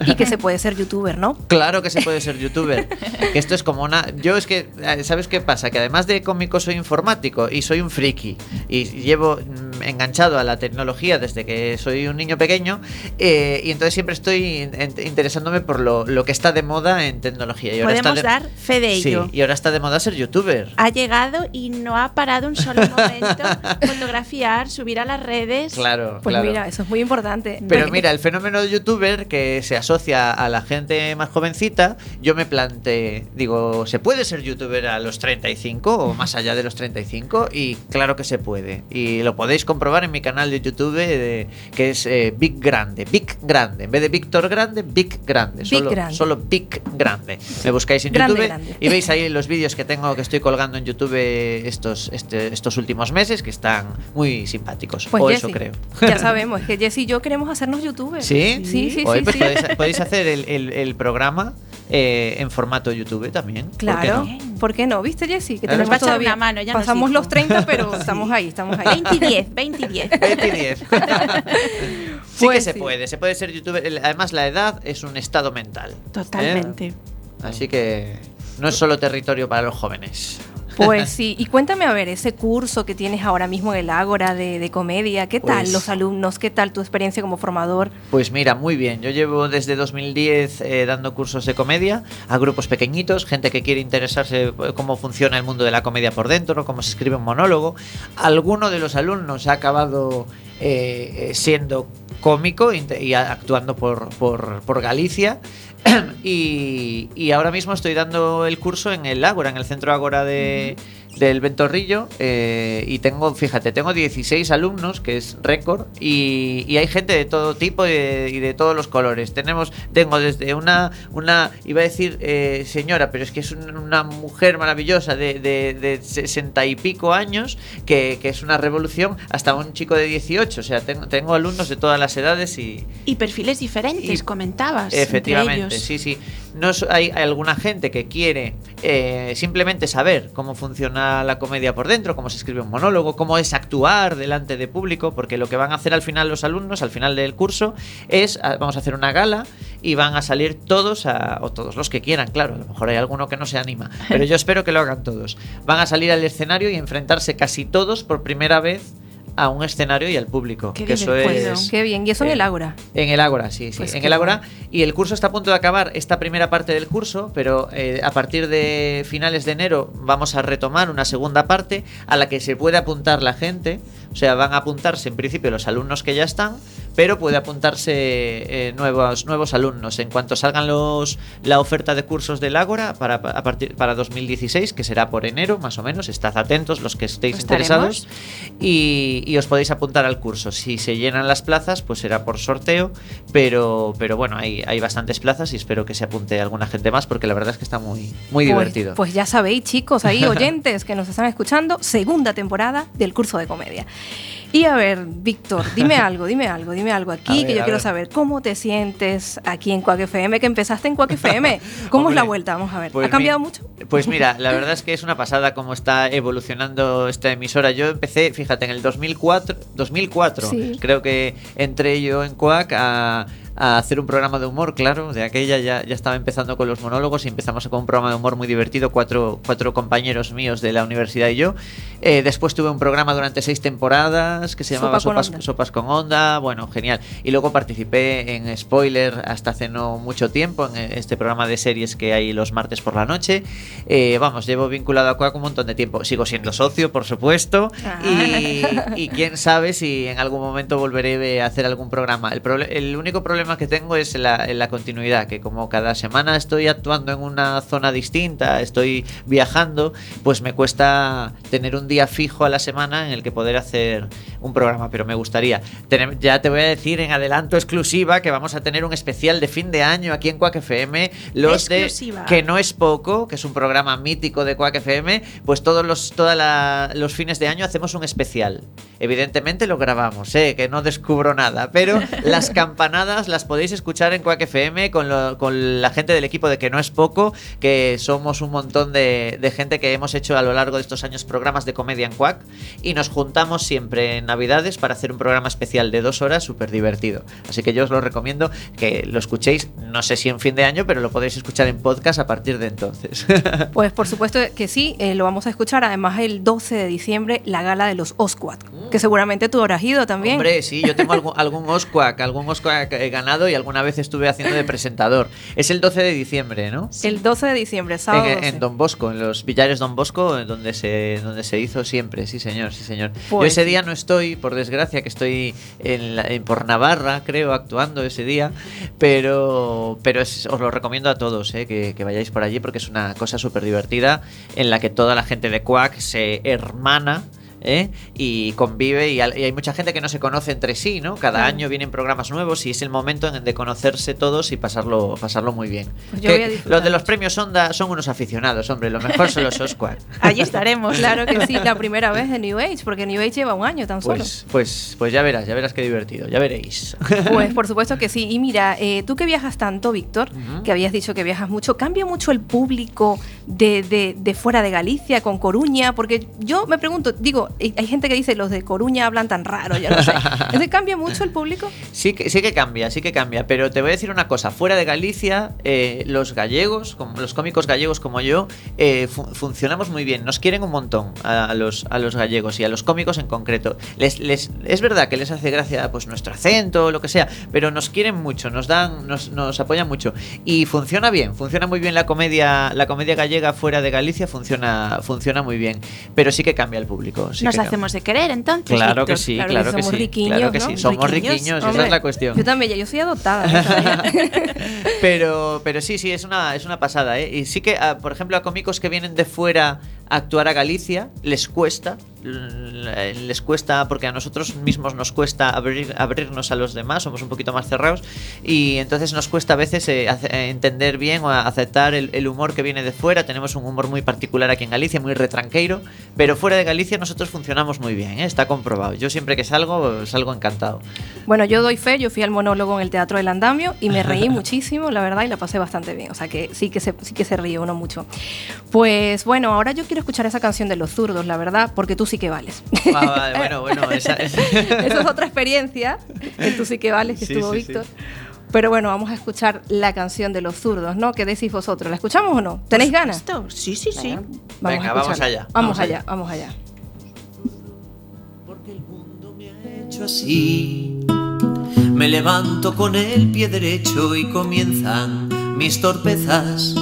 Y que se puede ser youtuber, ¿no? Claro que se puede ser youtuber. esto es como una. Yo es que, eh, ¿sabes qué pasa? Que además de cómico soy informático y soy un friki. Y llevo enganchado a la tecnología desde que soy un niño pequeño eh, y entonces siempre estoy in- in- interesándome por lo, lo que está de moda en tecnología. Y ahora Podemos está de- dar fe de Sí, ello. y ahora está de moda ser youtuber. Ha llegado y no ha parado un solo momento fotografiar, subir a las redes. Claro, Pues claro. mira, eso es muy importante. Pero mira, el fenómeno de youtuber que se asocia a la gente más jovencita, yo me planteé, digo, ¿se puede ser youtuber a los 35 o más allá de los 35? Y claro que se puede. Y lo podéis comprobar en mi canal de YouTube eh, que es eh, Big Grande, Big Grande. En vez de Víctor Grande, Big Grande. Big solo, Grande. solo Big Grande. Me buscáis en Grande, YouTube grande. y veis ahí los vídeos que tengo que estoy colgando en YouTube estos, este- estos últimos meses que están muy simpáticos. Pues o eso creo. Ya sabemos, es que Jessy y yo queremos hacernos youtubers. ¿Sí? Sí, sí, Oye, sí, pues sí. Podéis, podéis hacer el, el- el programa eh, en formato YouTube también. ¿por qué Claro, no? ¿por qué no? ¿Viste, Jessy? Que Claro. tenemos todavía. una mano, ya Pasamos los 30, pero estamos ahí, estamos ahí. 20 y 10, 20 y 10. 20 y 10. sí que se sí. puede, se puede ser youtuber. Además, la edad es un estado mental. ¿eh? Totalmente. Así que no es solo territorio para los jóvenes. Pues sí, y cuéntame a ver, ese curso que tienes ahora mismo en el Ágora de, de comedia, ¿qué tal Pues- los alumnos? ¿Qué tal tu experiencia como formador? Pues mira, muy bien. Yo llevo desde 2010 eh, dando cursos de comedia a grupos pequeñitos, gente que quiere interesarse eh, cómo funciona el mundo de la comedia por dentro, cómo se escribe un monólogo. Alguno de los alumnos ha acabado eh, eh, siendo cómico y actuando por, por- por Galicia. y, y ahora mismo estoy dando el curso en el Ágora, en el centro Ágora de, del Ventorrillo. eh, y tengo, fíjate, tengo 16 alumnos, que es récord, y, y hay gente de todo tipo y de, y de todos los colores. Tenemos, tengo desde una, una iba a decir eh, señora, pero es que es un- una mujer maravillosa de, de, de 60 y pico años, que, que es una revolución, hasta un chico de 18. O sea, tengo, tengo alumnos de todas las edades y, Y perfiles diferentes, Y- comentabas. entre Efectivamente, ellos. sí, sí. No hay, hay alguna gente que quiere eh, simplemente saber cómo funciona la comedia por dentro, cómo se escribe un monólogo, cómo es actuar delante de público, porque lo que van a hacer al final los alumnos, al final del curso, es ah, vamos a hacer una gala y van a salir todos, a- o todos los que quieran, claro, a lo mejor hay alguno que no se anima, pero yo espero que lo hagan todos. Van a salir al escenario y enfrentarse casi todos por primera vez a un escenario y al público. Qué que eso divertido. es, Qué bien, y eso en el Ágora. en el Ágora, sí, sí. Pues en el Ágora. Y el curso está a punto de acabar, esta primera parte del curso, pero eh, a partir de finales de enero vamos a retomar una segunda parte a la que se puede apuntar la gente. O sea, van a apuntarse en principio los alumnos que ya están, pero puede apuntarse eh, nuevos, nuevos alumnos. En cuanto salgan los la oferta de cursos del Ágora para, a partir, para 2016, que será por enero más o menos, estad atentos los que estéis Estaremos. interesados y, y os podéis apuntar al curso. Si se llenan las plazas, pues será por sorteo, pero, pero bueno, hay, hay bastantes plazas y espero que se apunte alguna gente más porque la verdad es que está muy, muy Pues- divertido. Pues ya sabéis, chicos, ahí oyentes que nos están escuchando, segunda temporada del curso de comedia. Y a ver, Víctor, dime algo, dime algo, dime algo aquí ver, que yo quiero ver. saber. ¿Cómo te sientes aquí en Cuac FM? Que empezaste en Cuac FM. ¿Cómo es la vuelta? Vamos a ver. pues ¿Ha cambiado mi- mucho? Pues mira, la verdad es que es una pasada cómo está evolucionando esta emisora. Yo empecé, fíjate, en el 2004, 2004 Sí. creo que entré yo en Quack a, a hacer un programa de humor, claro, de aquella ya, ya estaba empezando con los monólogos y empezamos con un programa de humor muy divertido, cuatro, cuatro compañeros míos de la universidad y yo. Eh, después tuve un programa durante seis temporadas que se Sopa llamaba con Sopas, Onda. Sopas con Onda, bueno, genial. Y luego participé en Spoiler hasta hace no mucho tiempo, en este programa de series que hay los martes por la noche. Eh, vamos, llevo vinculado a Quack un montón de tiempo. Sigo siendo socio, por supuesto. Ah. Y, y quién sabe si en algún momento volveré a hacer algún programa. El, el único problema que tengo es la, en la continuidad, que como cada semana estoy actuando en una zona distinta, estoy viajando, pues me cuesta tener un día fijo a la semana en el que poder hacer un programa, pero me gustaría. Tenem- ya te voy a decir en adelanto exclusiva que vamos a tener un especial de fin de año aquí en Quack FM, los Exclusiva. de que no es poco, que es un programa mítico de Quack FM, pues todos los toda la- los fines de año hacemos un especial. Evidentemente lo grabamos, ¿eh? que no descubro nada, pero las campanadas las podéis escuchar en Quack FM con, lo- con la gente del equipo de Que No Es Poco, que somos un montón de, de gente que hemos hecho a lo largo de estos años programas de comedia en Quack y nos juntamos siempre en Navidades para hacer un programa especial de dos horas súper divertido. Así que yo os lo recomiendo que lo escuchéis, no sé si en fin de año, pero lo podéis escuchar en podcast a partir de entonces. Pues por supuesto que sí, eh, lo vamos a escuchar. Además, el 12 de diciembre, la gala de los Osquad, que seguramente tú habrás ido también. Hombre, sí, yo tengo algún, algún Osquac, algún Osquac eh, ganado y alguna vez estuve haciendo de presentador. Es el 12 de diciembre, ¿no? El 12 de diciembre, sábado. En, 12. en Don Bosco, en los Villares Don Bosco, donde se, donde se hizo siempre, sí señor, sí señor. Yo Pues ese día no estoy, por desgracia, que estoy en la- en- por Navarra, creo, actuando ese día, pero, pero es- os lo recomiendo a todos, eh, que, que vayáis por allí porque es una cosa súper divertida en la que toda la gente de Quack se hermana. ¿Eh? y convive y, hay mucha gente que no se conoce entre sí, ¿no? Cada Claro. año vienen programas nuevos y es el momento en- de conocerse todos y pasarlo, pasarlo muy bien. Pues Que los de los premios Onda son unos aficionados, hombre, lo mejor son los Oscar. Allí estaremos. Claro que sí, la primera vez de New Age, porque New Age lleva un año tan solo. Pues, pues, pues ya verás, ya verás qué divertido, ya veréis. Pues por supuesto que sí. Y mira, eh, tú que viajas tanto, Víctor, que habías dicho que viajas mucho, ¿cambia mucho el público de, de- de fuera de Galicia con Coruña? Porque yo me pregunto, digo, hay gente que dice los de Coruña hablan tan raro, ya no sé. ¿Entonces cambia mucho el público? Sí que, sí que cambia, sí que cambia, pero te voy a decir una cosa, fuera de Galicia, eh, los gallegos, como, los cómicos gallegos como yo, eh, fu- funcionamos muy bien, nos quieren un montón a, a los, a los gallegos y a los cómicos en concreto. Les, les, es verdad que les hace gracia pues nuestro acento, lo que sea, pero nos quieren mucho, nos dan, nos, nos apoyan mucho y funciona bien, funciona muy bien la comedia, la comedia gallega fuera de Galicia funciona, funciona muy bien, pero sí que cambia el público. Sí Nos que hacemos de querer entonces. Claro que sí, Claro claro, que que, somos sí. riquiños, claro que ¿no? sí, somos Riquiños, riquiños, esa es la cuestión. Yo también, ya yo soy adoptada. Pero, pero sí, sí, es una, es una pasada, ¿eh? Y sí que, ah, por ejemplo, a cómicos que vienen de fuera actuar a Galicia, les cuesta, les cuesta, porque a nosotros mismos nos cuesta abrir, abrirnos a los demás, somos un poquito más cerrados, y entonces nos cuesta a veces eh, eh, entender bien o aceptar el, el humor que viene de fuera. Tenemos un humor muy particular aquí en Galicia, muy retranqueiro, pero fuera de Galicia nosotros funcionamos muy bien, ¿eh? está comprobado. Yo siempre que salgo, salgo encantado. Bueno, yo doy fe, yo fui al monólogo en el Teatro del Andamio y me reí muchísimo, la verdad, y la pasé bastante bien. O sea que sí que se, sí que se ríe uno mucho. Pues bueno, ahora yo quiero escuchar esa canción de los zurdos, la verdad, porque tú sí que vales. Ah, vale, bueno, bueno, esa, esa- Esa es otra experiencia, el tú sí que vales que Sí, estuvo sí, sí. Víctor. Pero bueno, vamos a escuchar la canción de los zurdos, ¿no? ¿Qué decís vosotros? ¿La escuchamos o no? ¿Tenéis ganas? Sí, sí, sí. Venga, a vamos allá, Vamos, vamos allá, allá. vamos allá. Porque el mundo me ha hecho así. Me levanto con el pie derecho y comienzan mis torpezas.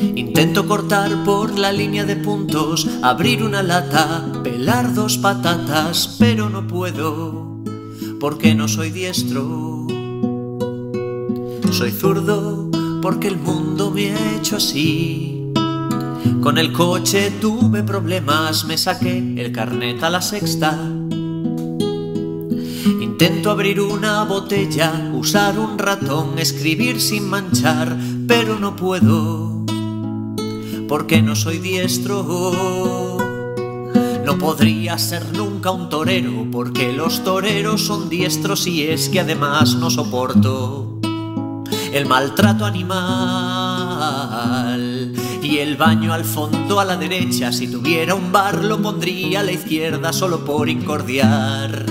Intento cortar por la línea de puntos, abrir una lata, pelar dos patatas, pero no puedo, porque no soy diestro. Soy zurdo porque el mundo me ha hecho así. Con el coche tuve problemas, me saqué el carnet a la sexta. Intento abrir una botella, usar un ratón, escribir sin manchar, pero no puedo, porque no soy diestro. No podría ser nunca un torero, porque los toreros son diestros y es que además no soporto el maltrato animal y el baño al fondo a la derecha. Si tuviera un bar lo pondría a la izquierda solo por incordiar,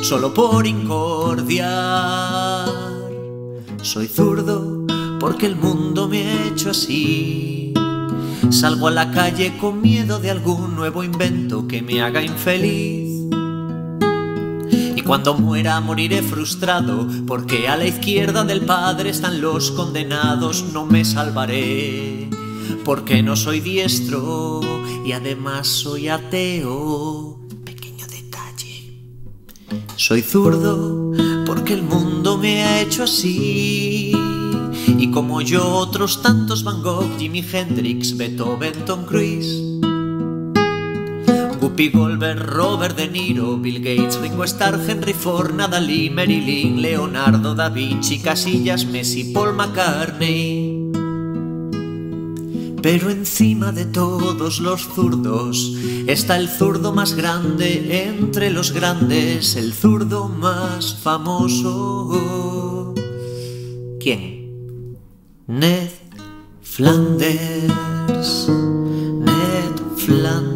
solo por incordiar. Soy zurdo porque el mundo me ha hecho así. Salgo a la calle con miedo de algún nuevo invento que me haga infeliz. Y cuando muera moriré frustrado, porque a la izquierda del Padre están los condenados, no me salvaré, porque no soy diestro y además soy ateo. Pequeño detalle. Soy zurdo porque el mundo me ha hecho así. Y como yo otros tantos Van Gogh, Jimi Hendrix, Beethoven, Tom Cruise. Whoopi Goldberg, Robert De Niro, Bill Gates, Ringo Starr, Henry Ford, Nadalí, Marilyn, Leonardo da Vinci, Casillas, Messi, Paul McCartney. Pero encima de todos los zurdos está el zurdo más grande entre los grandes, el zurdo más famoso. ¿Quién? Ned Flanders. Ned Flanders.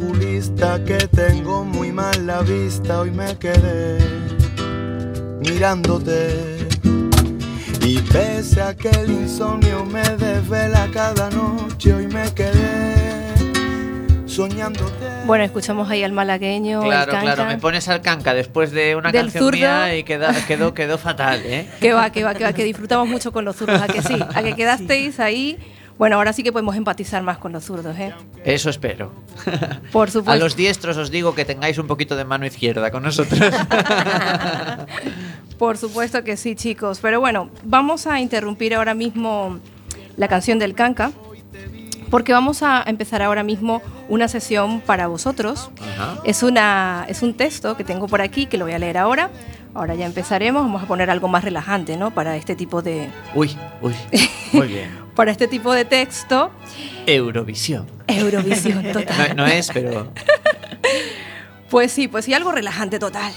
Oculista que tengo muy mal la vista, hoy me quedé mirándote. Y pese a que el insomnio me desvela cada noche, hoy me quedé soñándote. Bueno, escuchamos ahí al malagueño. el Claro, canca. claro, me pones al canca después de una Del canción zurdo. mía y queda- quedó, quedó fatal, ¿eh? Que va, que va, que va, que disfrutamos mucho con los zurdos, ¿a que sí? ¿A que quedasteis ahí? Bueno, ahora sí que podemos empatizar más con los zurdos, ¿eh? Eso espero. Por supuesto. A los diestros os digo que tengáis un poquito de mano izquierda con nosotros. Por supuesto que sí, chicos. Pero bueno, vamos a interrumpir ahora mismo la canción del canca. Porque vamos a empezar ahora mismo una sesión para vosotros. Ajá. Es, una, es un texto que tengo por aquí que lo voy a leer ahora. Ahora ya empezaremos. Vamos a poner algo más relajante, ¿no? Para este tipo de, Uy, uy. Muy bien. para este tipo de texto. Eurovisión. Eurovisión total. No, no es, pero. Pues sí, pues sí, algo relajante total.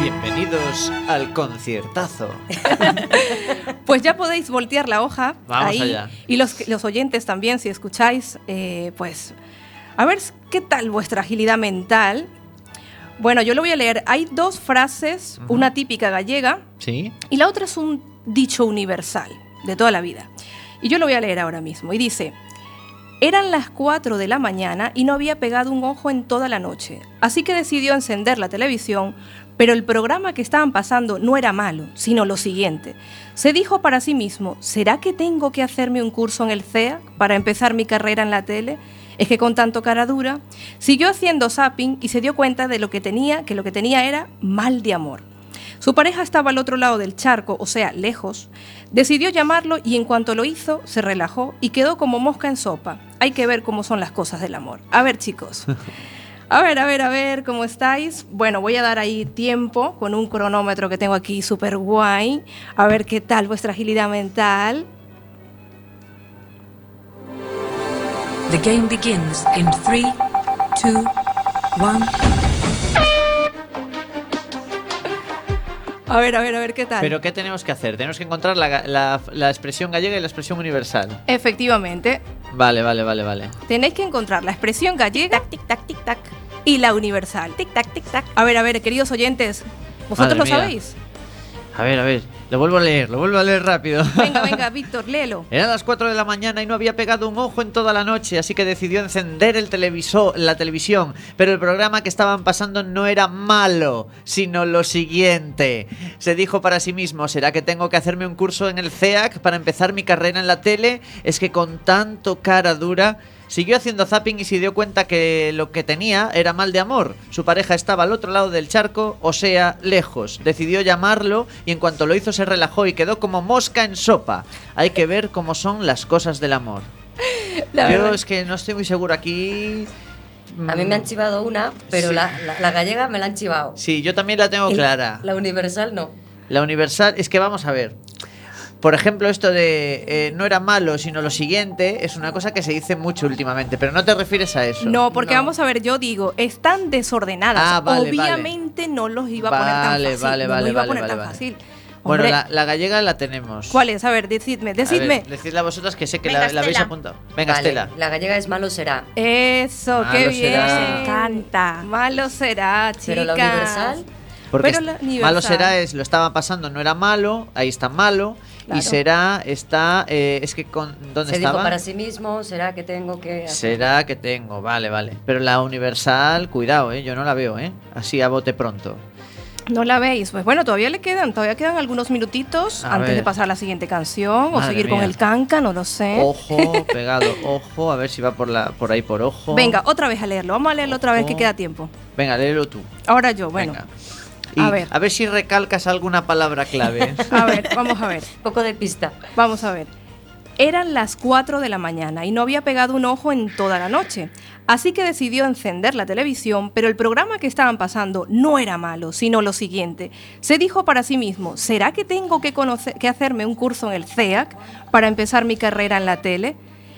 Bienvenidos al conciertazo. Pues ya podéis voltear la hoja Vamos ahí. allá. Y los, los oyentes también, si escucháis, eh, pues a ver qué tal vuestra agilidad mental. Bueno, yo lo voy a leer. Hay dos frases, una típica gallega ¿Sí? y la otra es un dicho universal de toda la vida. Y yo lo voy a leer ahora mismo. Y dice, eran las 4 de la mañana y no había pegado un ojo en toda la noche. Así que decidió encender la televisión, pero el programa que estaban pasando no era malo, sino lo siguiente. Se dijo para sí mismo, ¿será que tengo que hacerme un curso en el CEA para empezar mi carrera en la tele? Es que con tanto cara dura, siguió haciendo zapping y se dio cuenta de lo que tenía, que lo que tenía era mal de amor. Su pareja estaba al otro lado del charco, o sea, lejos. Decidió llamarlo y en cuanto lo hizo, se relajó y quedó como mosca en sopa. Hay que ver cómo son las cosas del amor. A ver, chicos. A ver, a ver, a ver, ¿cómo estáis? Bueno, voy a dar ahí tiempo con un cronómetro que tengo aquí súper guay. A ver qué tal vuestra agilidad mental. The game begins in three, two, one. A ver, a ver, a ver qué tal. Pero ¿qué tenemos que hacer? Tenemos que encontrar la, la- la expresión gallega y la expresión universal. Efectivamente, Vale, vale, vale, vale. tenéis que encontrar la expresión gallega tic tac tic tac y la universal tic tac tic tac. A ver, a ver, queridos oyentes, vosotros Madre lo mía. sabéis. A ver, a ver. Lo vuelvo a leer, lo vuelvo a leer rápido. Venga, venga, Víctor, léelo. Eran las 4 de la mañana y no había pegado un ojo en toda la noche, así que decidió encender el televisor, la televisión. Pero el programa que estaban pasando no era malo, sino lo siguiente. Se dijo para sí mismo, ¿será que tengo que hacerme un curso en el CEAC para empezar mi carrera en la tele? Es que con tanto cara dura... Siguió haciendo zapping y se dio cuenta que lo que tenía era mal de amor. Su pareja estaba al otro lado del charco, o sea, lejos. Decidió llamarlo y en cuanto lo hizo se relajó y quedó como mosca en sopa. Hay que ver cómo son las cosas del amor. La Yo verdad. es que no estoy muy seguro aquí. A mí me han chivado una, pero Sí. la, la- la gallega me la han chivado. Sí, yo también la tengo clara. La universal no. La universal, es que vamos a ver. Por ejemplo, esto de eh, no era malo, sino lo siguiente, es una cosa que se dice mucho últimamente, pero no te refieres a eso. No, porque No. vamos a ver, yo digo, están desordenadas. Ah, vale, Obviamente no los iba a poner tan Vale, fácil. vale, no vale, los iba a vale, poner vale, tan vale. fácil. Bueno, Hombre, la, la gallega la tenemos. ¿Cuál es? A ver, decidme, A ver, decidme. decidla vosotras que sé que Venga, la, la habéis apuntado. Venga, Vale, Estela. La gallega es malo será. Eso, Malo qué bien. será. Nos encanta. Malo será, chicas. Pero la universal, Porque Pero la malo universal. será es lo estaba pasando, no era malo, ahí está malo. Claro. Y será, está, eh, es que con, ¿dónde Se dijo estaba? para sí mismo, será que tengo que... hacer? Será que tengo, vale, vale. Pero la universal, cuidado, ¿eh? yo no la veo, ¿eh? así a bote pronto. ¿No la veis? Pues bueno, todavía le quedan, todavía quedan algunos minutitos A antes de pasar a la siguiente canción o seguir con el canca, no lo sé. Ojo, pegado, ojo, a ver si va por, la, por ahí por ojo. Venga, otra vez a leerlo. Vamos a leerlo otra vez que queda tiempo. Venga, léelo tú. Ahora yo, bueno. Venga. A ver. a ver si recalcas alguna palabra clave. A ver, vamos a ver. poco de pista. Vamos a ver. Eran las 4 de la mañana y no había pegado un ojo en toda la noche. Así que decidió encender la televisión, pero el programa que estaban pasando no era malo, sino lo siguiente. Se dijo para sí mismo, ¿será que tengo que, conocer, que hacerme un curso en el CEAC para empezar mi carrera en la tele?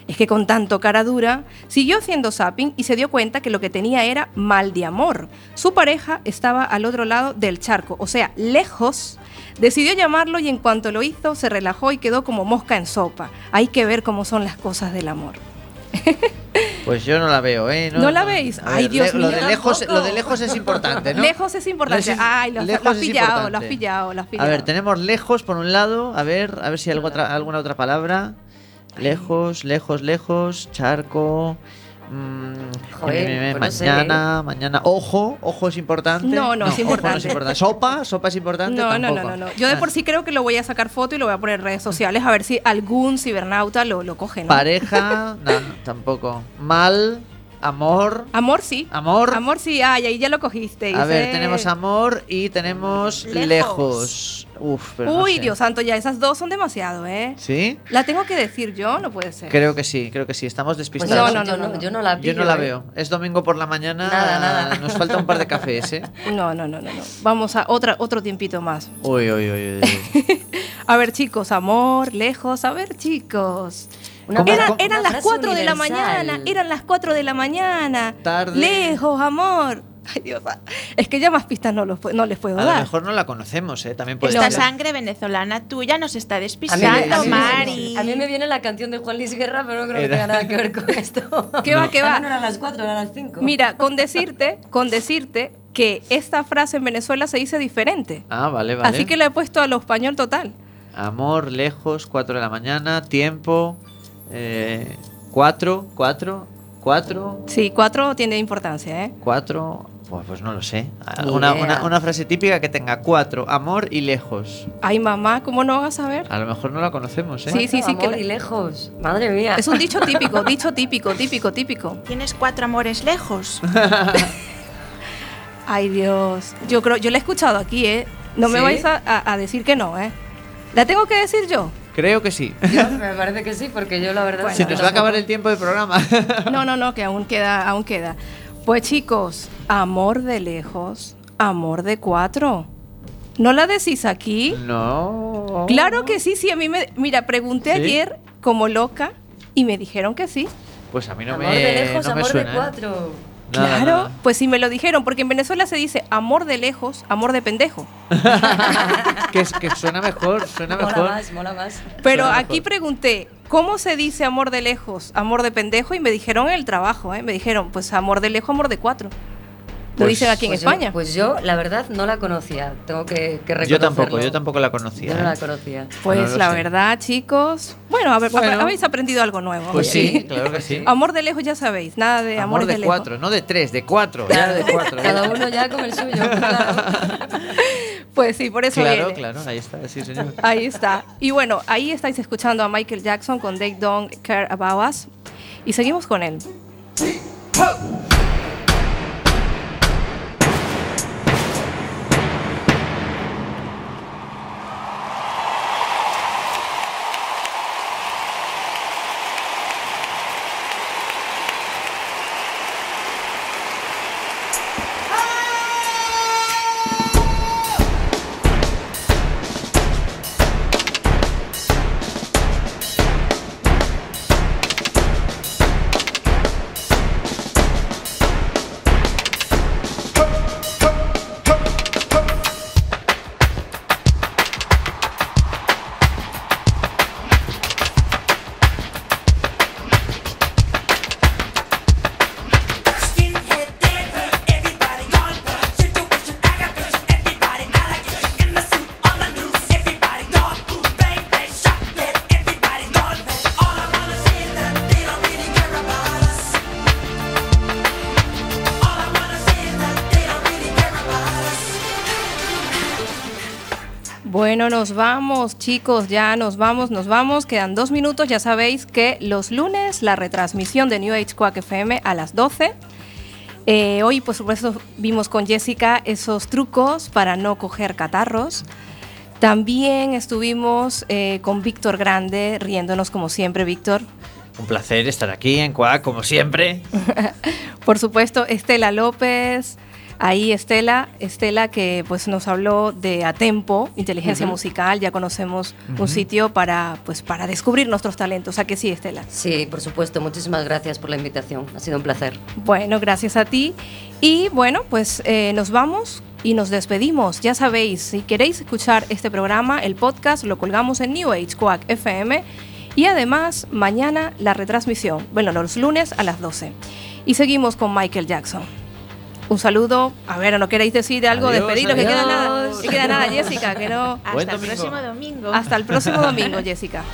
Es que con tanto cara dura, siguió haciendo zapping y se dio cuenta que lo que tenía era mal de amor. Su pareja estaba al otro lado del charco, o sea, lejos. Decidió llamarlo y en cuanto lo hizo, se relajó y quedó como mosca en sopa. Hay que ver cómo son las cosas del amor. Pues yo no la veo, ¿eh? ¿No la veis? A Ay, ver, Dios le- lo mío, de lejos, lo de lejos es importante, ¿no? Lejos es importante. Ay, lo, has pillado, lo has pillado, lo has A pillado. ver, tenemos lejos por un lado, a ver, a ver si hay algo otra- alguna otra palabra. Lejos, lejos, lejos, charco. mm, Joder, eh, no mañana, mañana. Ojo, ojo es importante. No, no, es ojo importante. Sopa, sopa es importante. No, no, no, no, no. Yo de Ah. por sí creo que lo voy a sacar foto y lo voy a poner en redes sociales a ver si algún cibernauta lo, lo coge, ¿no? Pareja, no, tampoco. Mal, amor. Amor sí. Amor. Amor sí, ay, ahí ya lo cogiste. A ver, tenemos amor y tenemos Lejos. lejos. Uf, pero no Uy, sé. Dios santo, ya esas dos son demasiado, ¿eh? ¿Sí? La tengo que decir yo, no puede ser. Creo que sí, creo que sí. Estamos Pues despistados. No, no, yo, no, no, no. yo no la Yo pillo, no la ¿eh? veo. Es domingo por la mañana. Nada, nada. Nos falta un par de cafés, ¿eh? No, no, no, no, no. Vamos a otra, otro tiempito más. Uy, uy, uy, uy, uy. A ver, chicos, amor, lejos. A ver, chicos. Una ¿Cómo- Era- cómo- eran una las frase 4 de la mañana, eran las 4 de la mañana. Tarde. Lejos, amor. Ay, Dios. ah, Es que ya más pistas no, los no les puedo A lo dar. mejor no la conocemos, ¿eh? También puede Esta ser. sangre venezolana tuya nos está A despistando, a mí me- Mari. a mí me viene la canción de Juan Luis Guerra, pero no creo que Era- tenga nada que ver con esto. ¿Qué va, qué va? Ah, No eran las 4, eran las 5. Mira, con decirte, con decirte que esta frase en Venezuela se dice diferente. Ah, vale, vale. Así que la he puesto a lo español total. Amor, lejos, 4 de la mañana, tiempo, eh, 4, 4, 4, Sí, 4 tiene importancia, ¿eh? 4. Pues, pues no lo sé. Una, una- una frase típica que tenga 4, amor y lejos. Ay, mamá, ¿cómo no vas a saber? A lo mejor no la conocemos, ¿eh? Sí, sí, sí, que Amor la- y lejos. Madre mía. Es un dicho típico, dicho típico, típico, típico. Tienes cuatro amores lejos. Ay, Dios. Yo creo, yo la he escuchado aquí, ¿eh? No me ¿Sí? vais a, a- a decir que no, ¿eh? ¿La tengo que decir yo? Creo que sí. Yo- me parece que sí, porque yo la verdad. Bueno, Se nos va a acabar el tiempo de programa. No, no, no, que aún queda, aún queda. Pues chicos, amor de lejos, amor de cuatro. ¿No la decís aquí? no. Claro que sí, sí, a mí me... Mira, pregunté ¿Sí? ayer como loca y me dijeron que sí. Pues a mí no amor me, de lejos, no me amor suena. de ¿eh? cuatro. Nada, claro, nada. pues sí me lo dijeron, porque en Venezuela se dice amor de lejos, amor de pendejo. que, suena mejor, suena Mola mejor. más, mola más. Pero Suena aquí mejor. pregunté, ¿cómo se dice amor de lejos, amor de pendejo? Y me dijeron en el trabajo, ¿eh? Me dijeron, pues amor de lejos, amor de cuatro. Lo Pues- dicen aquí en Pues yo- España. pues yo, la verdad, no la conocía. Tengo que, que Yo tampoco, reconocerlo. yo tampoco la conocía. Yo no la ¿eh? conocía. Pues no lo la sé. verdad, chicos. Bueno, a ver, Bueno. habéis aprendido algo nuevo. Pues sí, claro que sí. Amor de lejos ya sabéis, nada de Amor amores de, de, lejos. cuatro, no de tres, de cuatro. Ya de cuatro. Cada uno ya con el suyo. claro. Pues sí, por eso Claro, viene. claro, ahí está, sí, señor. Ahí está. Y bueno, ahí estáis escuchando a Michael Jackson con They Don't Care About Us. Y seguimos con él. Bueno, nos vamos, chicos, ya nos vamos, nos vamos. Quedan dos minutos. Ya sabéis que los lunes la retransmisión de New Age Quack FM a las 12. Eh, hoy, por supuesto, vimos con Jessica esos trucos para no coger catarros. También estuvimos eh, con Víctor Grande, riéndonos como siempre, Víctor. Un placer estar aquí en Cuac, como siempre. Por supuesto, Estela López. Ahí Estela, Estela que pues nos habló de Atempo, inteligencia musical, ya conocemos un sitio para pues para descubrir nuestros talentos, ¿a que sí, Estela? Sí, por supuesto. Muchísimas gracias por la invitación. Ha sido un placer. Bueno, gracias a ti. Y bueno, pues eh, nos vamos y nos despedimos. Ya sabéis, si queréis escuchar este programa, el podcast lo colgamos en New Age Quack FM y además mañana la retransmisión, bueno, los lunes a las 12. Y seguimos con Michael Jackson un saludo. A ver, ¿no queréis decir algo? Adiós, Despediros, adiós. que queda nada, que queda nada, Jessica, que no. Hasta el próximo domingo. Hasta el próximo domingo, Jessica.